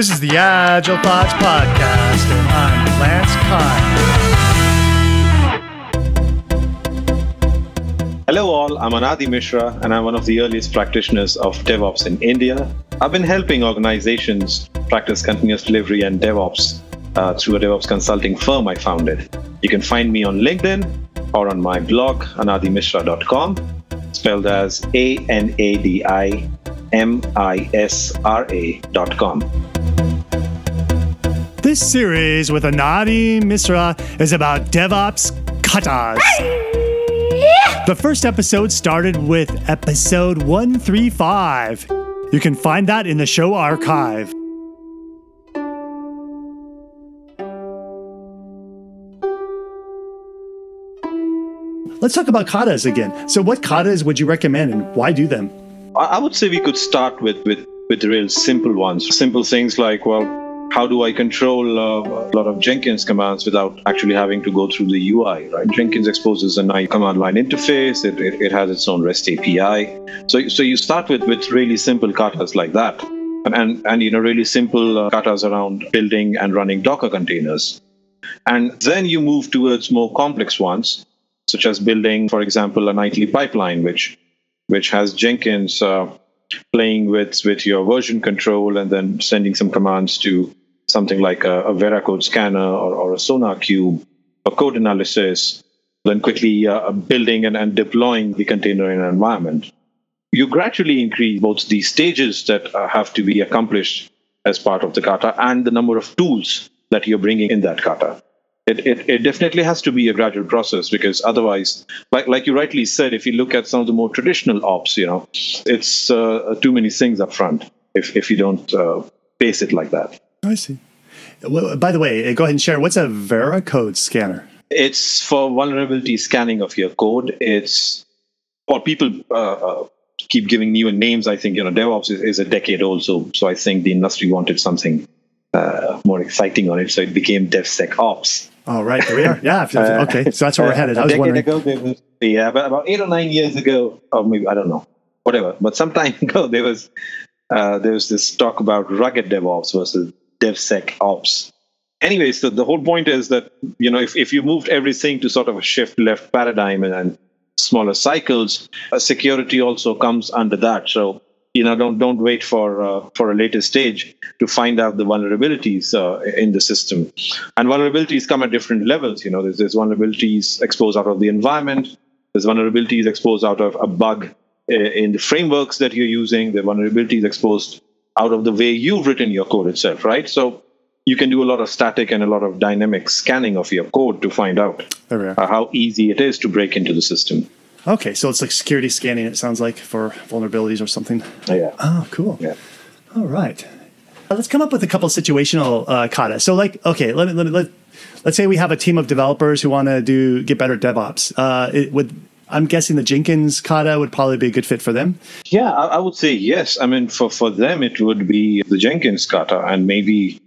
This is the Agile Thoughts Podcast, and I'm Lance Kind. Hello, all. I'm Anadi Misra, and I'm one of the earliest practitioners of DevOps in India. I've been helping organizations practice continuous delivery and DevOps uh, through a DevOps consulting firm I founded. You can find me on LinkedIn or on my blog, anadimisra.com, spelled as A N A D I M I S R A.com. This series with Anadi Misra is about DevOps katas. The first episode started with episode 135. You can find that in the show archive. Let's talk about katas again. So, what katas would you recommend and why do them? I would say we could start with with with real simple ones. Simple things like, well, how do I control uh, a lot of Jenkins commands without actually having to go through the UI, right? Jenkins exposes a nice command line interface. It, it, it, has its own REST API. So, so you start with, with really simple katas like that. And, and, and you know, really simple uh, katas around building and running Docker containers. And then you move towards more complex ones, such as building, for example, a nightly pipeline, which which has Jenkins uh, playing with with your version control and then sending some commands to something like a, a Veracode scanner or, or a SonarQube, a code analysis, then quickly uh, building and, and deploying the container in an environment. You gradually increase both the stages that uh, have to be accomplished as part of the kata and the number of tools that you're bringing in that kata it, it, it, definitely has to be a gradual process because otherwise, like like you rightly said, if you look at some of the more traditional ops, you know, it's uh, too many things up front if if you don't uh, base it like that. I see. Well, by the way, go ahead and share. What's a Veracode scanner? It's for vulnerability scanning of your code. It's or people uh, uh, keep giving new names. I think you know DevOps is, is a decade old, so so I think the industry wanted something uh, more exciting on it, so it became DevSecOps. Oh, right. There we are. Yeah. Uh, okay. So that's where we're headed. I was wondering. ago, there was, yeah, about, about eight or nine years ago, or maybe, I don't know, whatever. But some time ago, there was, uh, there was this talk about rugged DevOps versus DevSecOps. Anyway, so the whole point is that, you know, if, if you moved everything to sort of a shift left paradigm and, and smaller cycles, uh, security also comes under that. So you know don't don't wait for uh, for a later stage to find out the vulnerabilities uh, in the system and vulnerabilities come at different levels you know there's, there's vulnerabilities exposed out of the environment there's vulnerabilities exposed out of a bug uh, in the frameworks that you're using the vulnerabilities exposed out of the way you've written your code itself right so you can do a lot of static and a lot of dynamic scanning of your code to find out uh, how easy it is to break into the system Okay, so it's like security scanning. It sounds like for vulnerabilities or something. Yeah. Oh, cool. Yeah. All right. Let's come up with a couple situational uh, kata. So, like, okay, let me let, let let's say we have a team of developers who want to do get better DevOps. Uh, it would I'm guessing the Jenkins kata would probably be a good fit for them. Yeah, I, I would say yes. I mean, for for them, it would be the Jenkins kata and maybe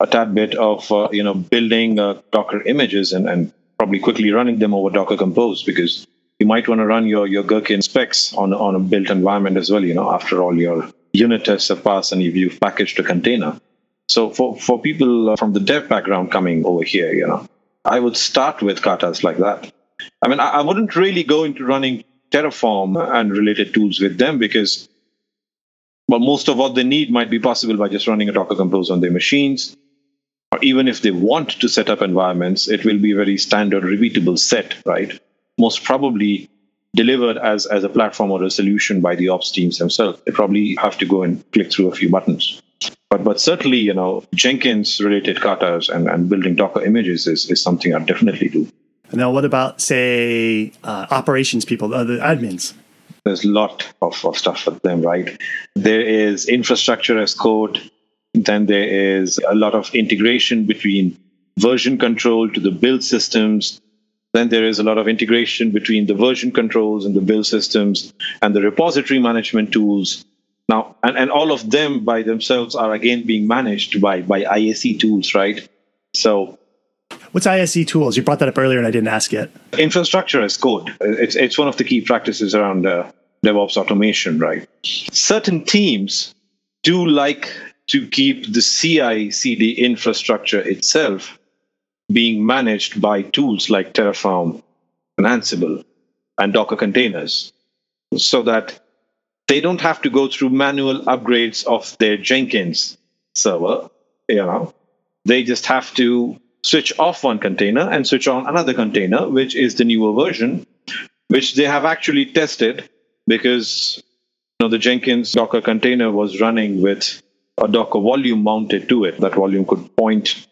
a tad bit of uh, you know building uh, Docker images and and probably quickly running them over Docker Compose because you might want to run your, your Gherkin specs on, on a built environment as well. You know, after all, your unit tests have passed and you've, you've packaged a container. So for, for people from the dev background coming over here, you know, I would start with katas like that. I mean, I, I wouldn't really go into running Terraform and related tools with them because, well, most of what they need might be possible by just running a Docker Compose on their machines. Or even if they want to set up environments, it will be a very standard repeatable set, right? most probably delivered as, as a platform or a solution by the ops teams themselves. They probably have to go and click through a few buttons. But but certainly, you know, Jenkins related katas and, and building Docker images is, is something I definitely do. Now, what about say uh, operations people, the admins? There's a lot of, of stuff for them, right? There is infrastructure as code. Then there is a lot of integration between version control to the build systems then there is a lot of integration between the version controls and the build systems and the repository management tools. Now, and, and all of them by themselves are again being managed by, by ISE tools, right? So What's ISE tools? You brought that up earlier and I didn't ask yet. Infrastructure as code. It's, it's one of the key practices around uh, DevOps automation, right? Certain teams do like to keep the CI CD infrastructure itself being managed by tools like Terraform and Ansible and Docker containers so that they don't have to go through manual upgrades of their Jenkins server. You know, they just have to switch off one container and switch on another container, which is the newer version, which they have actually tested because you know, the Jenkins Docker container was running with a Docker volume mounted to it. That volume could point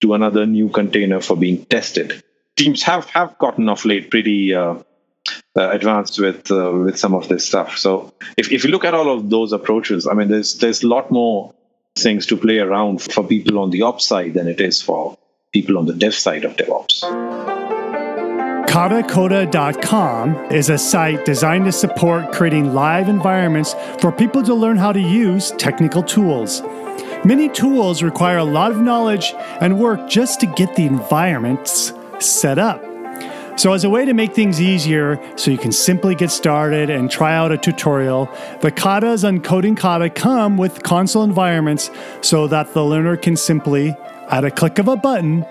to another new container for being tested. Teams have, have gotten off late pretty uh, uh, advanced with uh, with some of this stuff. So if, if you look at all of those approaches, I mean, there's there's a lot more things to play around for people on the ops side than it is for people on the dev side of DevOps. Katacoda.com is a site designed to support creating live environments for people to learn how to use technical tools. Many tools require a lot of knowledge and work just to get the environments set up. So, as a way to make things easier so you can simply get started and try out a tutorial, the katas on Coding Kata come with console environments so that the learner can simply, at a click of a button,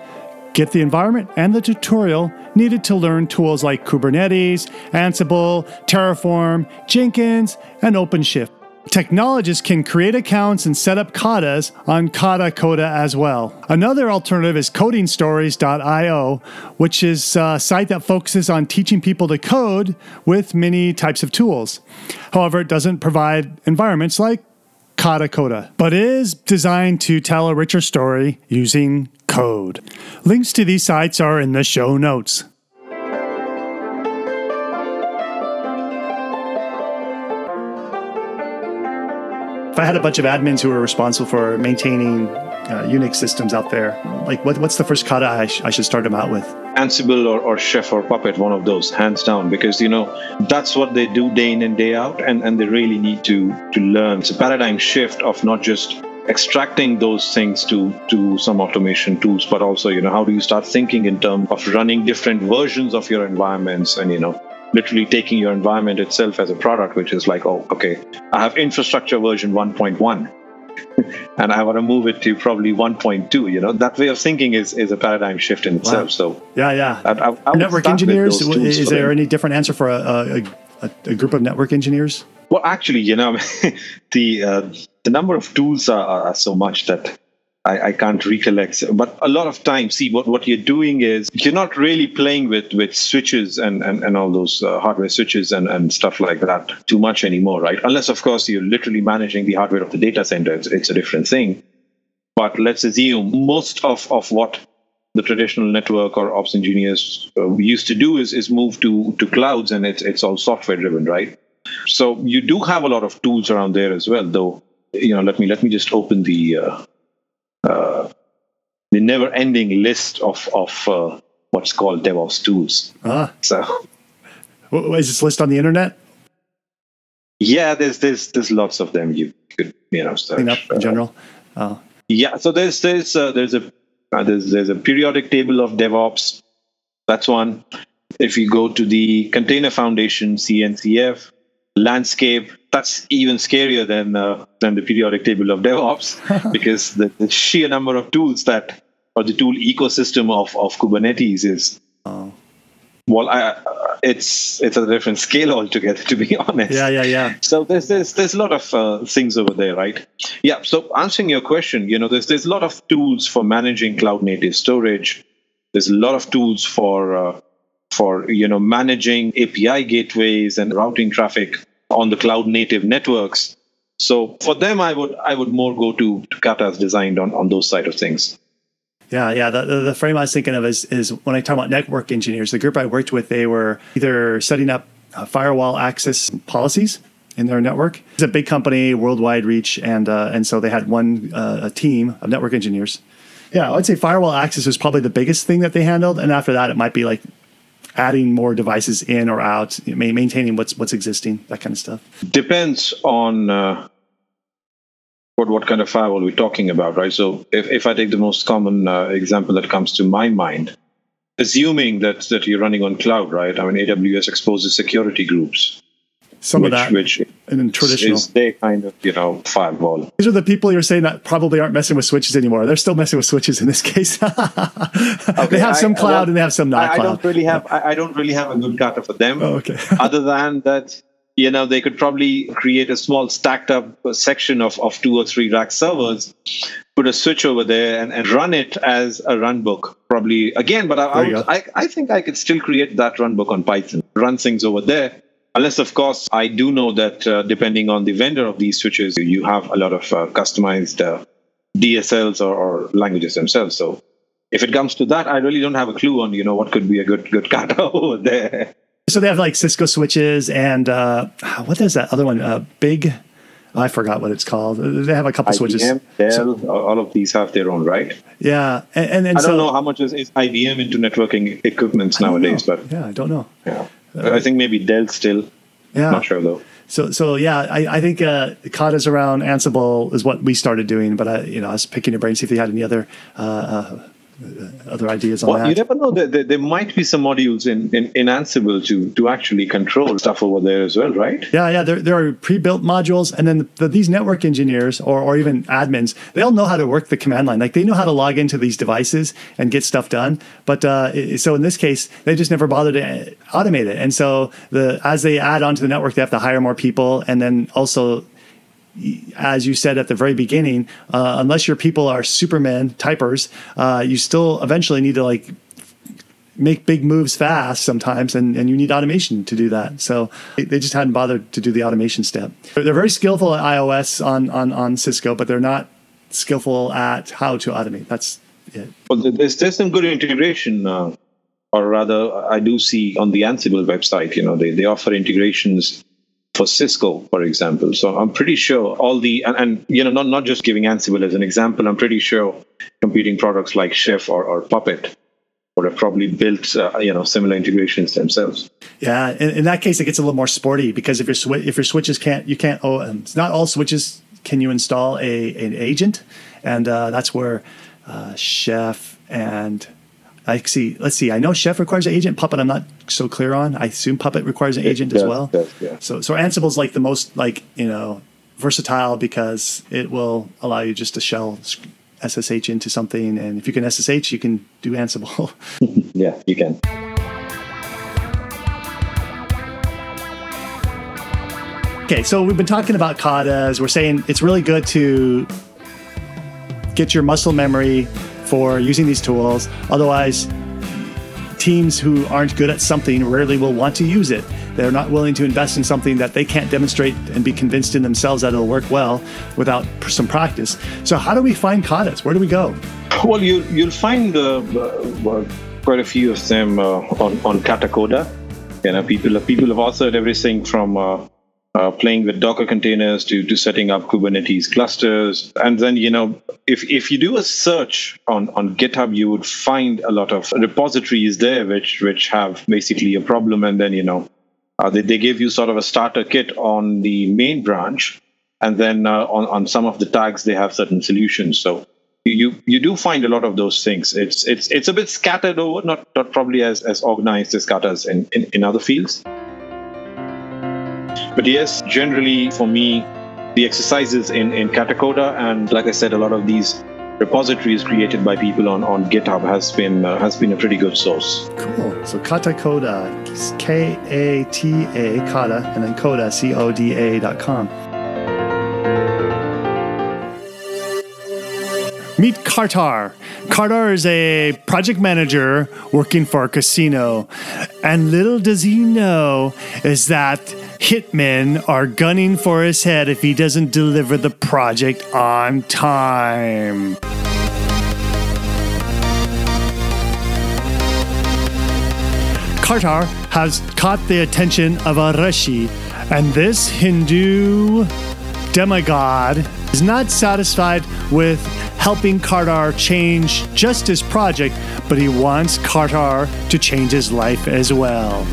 get the environment and the tutorial needed to learn tools like Kubernetes, Ansible, Terraform, Jenkins, and OpenShift. Technologists can create accounts and set up katas on Katacoda as well. Another alternative is codingstories.io, which is a site that focuses on teaching people to code with many types of tools. However, it doesn't provide environments like Katacoda, but is designed to tell a richer story using code. Links to these sites are in the show notes. If I had a bunch of admins who were responsible for maintaining uh, Unix systems out there, like what, what's the first kata I, sh- I should start them out with? Ansible or, or Chef or Puppet, one of those, hands down, because you know that's what they do day in and day out, and, and they really need to to learn. It's a paradigm shift of not just extracting those things to to some automation tools, but also you know how do you start thinking in terms of running different versions of your environments, and you know literally taking your environment itself as a product, which is like, oh, okay, I have infrastructure version 1.1. and I want to move it to probably 1.2. You know, that way of thinking is, is a paradigm shift in itself. Wow. So, yeah, yeah. I, I, I network engineers, is there any different answer for a, a, a, group of network engineers? Well, actually, you know, the uh, the number of tools are, are so much that I, I, can't recollect. But a lot of times, see what, what you're doing is you're not really playing with, with switches and, and, and all those uh, hardware switches and, and stuff like that too much anymore, right? Unless, of course, you're literally managing the hardware of the data center. It's, it's a different thing. But let's assume most of, of what the traditional network or ops engineers uh, used to do is, is move to, to clouds and it's, it's all software driven, right? So you do have a lot of tools around there as well, though. You know, let me let me just open the uh, uh, the never-ending list of of uh, what's called DevOps tools. Ah. So, is this list on the internet? Yeah, there's there's there's lots of them. You could you know search. in general. Uh, yeah, so there's there's uh, there's a uh, there's there's a periodic table of DevOps. That's one. If you go to the Container Foundation CNCF landscape, that's even scarier than uh, than the periodic table of DevOps because the, the, sheer number of tools that or the tool ecosystem of, of Kubernetes is oh. well, I, it's it's a different scale altogether, to be honest. Yeah, yeah, yeah. So there's there's there's a lot of uh, things over there, right? Yeah. So answering your question, you know, there's there's a lot of tools for managing cloud native storage. There's a lot of tools for uh, for you know managing API gateways and routing traffic on the cloud native networks. So for them, I would I would more go to, to Kata's designed on, on those side of things. Yeah, yeah. The, the, frame I was thinking of is is when I talk about network engineers, the group I worked with, they were either setting up uh, firewall access policies in their network. It's a big company, worldwide reach, and uh, and so they had one uh, a team of network engineers. Yeah, I'd say firewall access was probably the biggest thing that they handled, and after that, it might be like adding more devices in or out, maintaining what's what's existing, that kind of stuff? Depends on uh, what what kind of firewall we're talking about, right? So if, if I take the most common uh, example that comes to my mind, assuming that that you're running on cloud, right? I mean, AWS exposes security groups. Some which, of that. Which and then traditional. their kind of you know firewall. These are the people you're saying that probably aren't messing with switches anymore. They're still messing with switches in this case. they have some cloud well, and they have some not I, I don't really have I, I don't really have a good kata for them. Oh, okay. other than that, you know, they could probably create a small stacked up section of, of two or three rack servers, put a switch over there and, and run it as a run book. Probably again, but I, I, There you would- go. I, I think I could still create that run book on Python, run things over there. Unless, of course, I do know that uh, depending on the vendor of these switches, you have a lot of uh, customized uh, DSLs or, or languages themselves. So if it comes to that, I really don't have a clue on you know what could be a good good kata over there. So they have like Cisco switches and uh, what is that other one? Uh, big. I forgot what it's called. They have a couple switches. IBM, Dell, all of these have their own, right? Yeah, and and, and I so don't know how much is, is IBM into networking equipments nowadays, but yeah, I don't know. yeah. I think maybe Dell still. Yeah, Not sure though. So, so yeah, I, I think uh, Kata's around Ansible is what we started doing, but I, you know, I was picking your brain to see if you had any other uh, uh, other ideas on Well, you that. never know. There, there, there might be some modules in, in, in Ansible to, to actually control stuff over there as well, right? Yeah, yeah, there, there are pre-built modules, and then the, these network engineers or, or even admins, they all know how to work the command line. Like they know how to log into these devices and get stuff done. But uh, so in this case, they just never bothered to uh, automate it. And so the as they add onto the network, they have to hire more people, and then also as you said at the very beginning, uh, unless your people are Superman typers, uh, you still eventually need to like make big moves fast sometimes, and, and you need automation to do that. So they, just hadn't bothered to do the automation step. They're, they're very skillful at IOS on, on, on Cisco, but they're not skillful at how to automate. That's it. Well, there's, there's some good integration, uh, or rather, I do see on the Ansible website, you know, they, they offer integrations for Cisco, for example. So I'm pretty sure all the, and, and you know, not, not just giving Ansible as an example, I'm pretty sure competing products like Chef or, or Puppet would have probably built, uh, you know, similar integrations themselves. Yeah, in, in that case, it gets a little more sporty because if your swi- if your switches can't, you can't. Oh, it's not all switches can you install a an agent, and uh, that's where uh, Chef and I see. Let's see. I know Chef requires an agent. Puppet, I'm not so clear on. I assume Puppet requires an agent as well. does, yeah. So so Ansible's like the most like you know versatile because it will allow you just to shell SSH into something, and if you can SSH, you can do Ansible. Yeah, you can. Okay, so we've been talking about katas. We're saying it's really good to get your muscle memory using these tools. Otherwise, teams who aren't good at something rarely will want to use it. They're not willing to invest in something that they can't demonstrate and be convinced in themselves that it'll work well without some practice. So, how do we find katas? Where do we go? Well, you, you'll find uh, uh, quite a few of them uh, on, on Katacoda. You know, people, people have authored everything from uh, playing with Docker containers to, to setting up Kubernetes clusters. And then, you know, if, if you do a search on, on GitHub, you would find a lot of repositories there which, which have basically a problem. And then, you know, uh, they, they give you sort of a starter kit on the main branch. And then uh, on, on some of the tags, they have certain solutions. So you you do find a lot of those things. It's it's it's a bit scattered over, not not probably as as organized as katas in, in, in other fields. But yes, generally for me, the exercises in in Katacoda and like I said, a lot of these repositories created by people on, on GitHub has been uh, has been a pretty good source. Cool. So Kata Coda, K A T A Kata, and then Coda, C O D A dot com. Meet Kartar. Kartar is a project manager working for a casino. And little does he know is that hitmen are gunning for his head if he doesn't deliver the project on time. Kartar has caught the attention of a Rishi, and this Hindu demigod is not satisfied with helping Kartar change just his project, but he wants Kartar to change his life as well.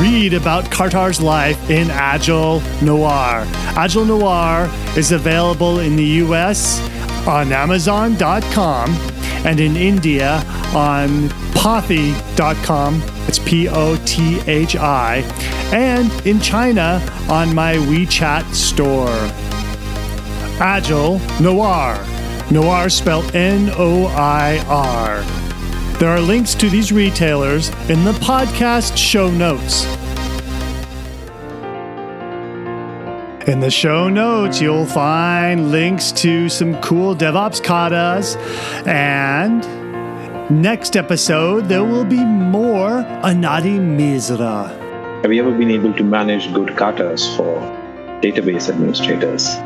Read about Kartar's life in Agile Noir. Agile Noir is available in the US on Amazon.com and in India on Pothi.com. It's P O T H I. and in China on my WeChat store. Agile Noir. Noir spelled N O I R. There are links to these retailers in the podcast show notes. In the show notes, you'll find links to some cool DevOps katas. And next episode, there will be more Anadi Misra. Have you ever been able to manage good katas for database administrators?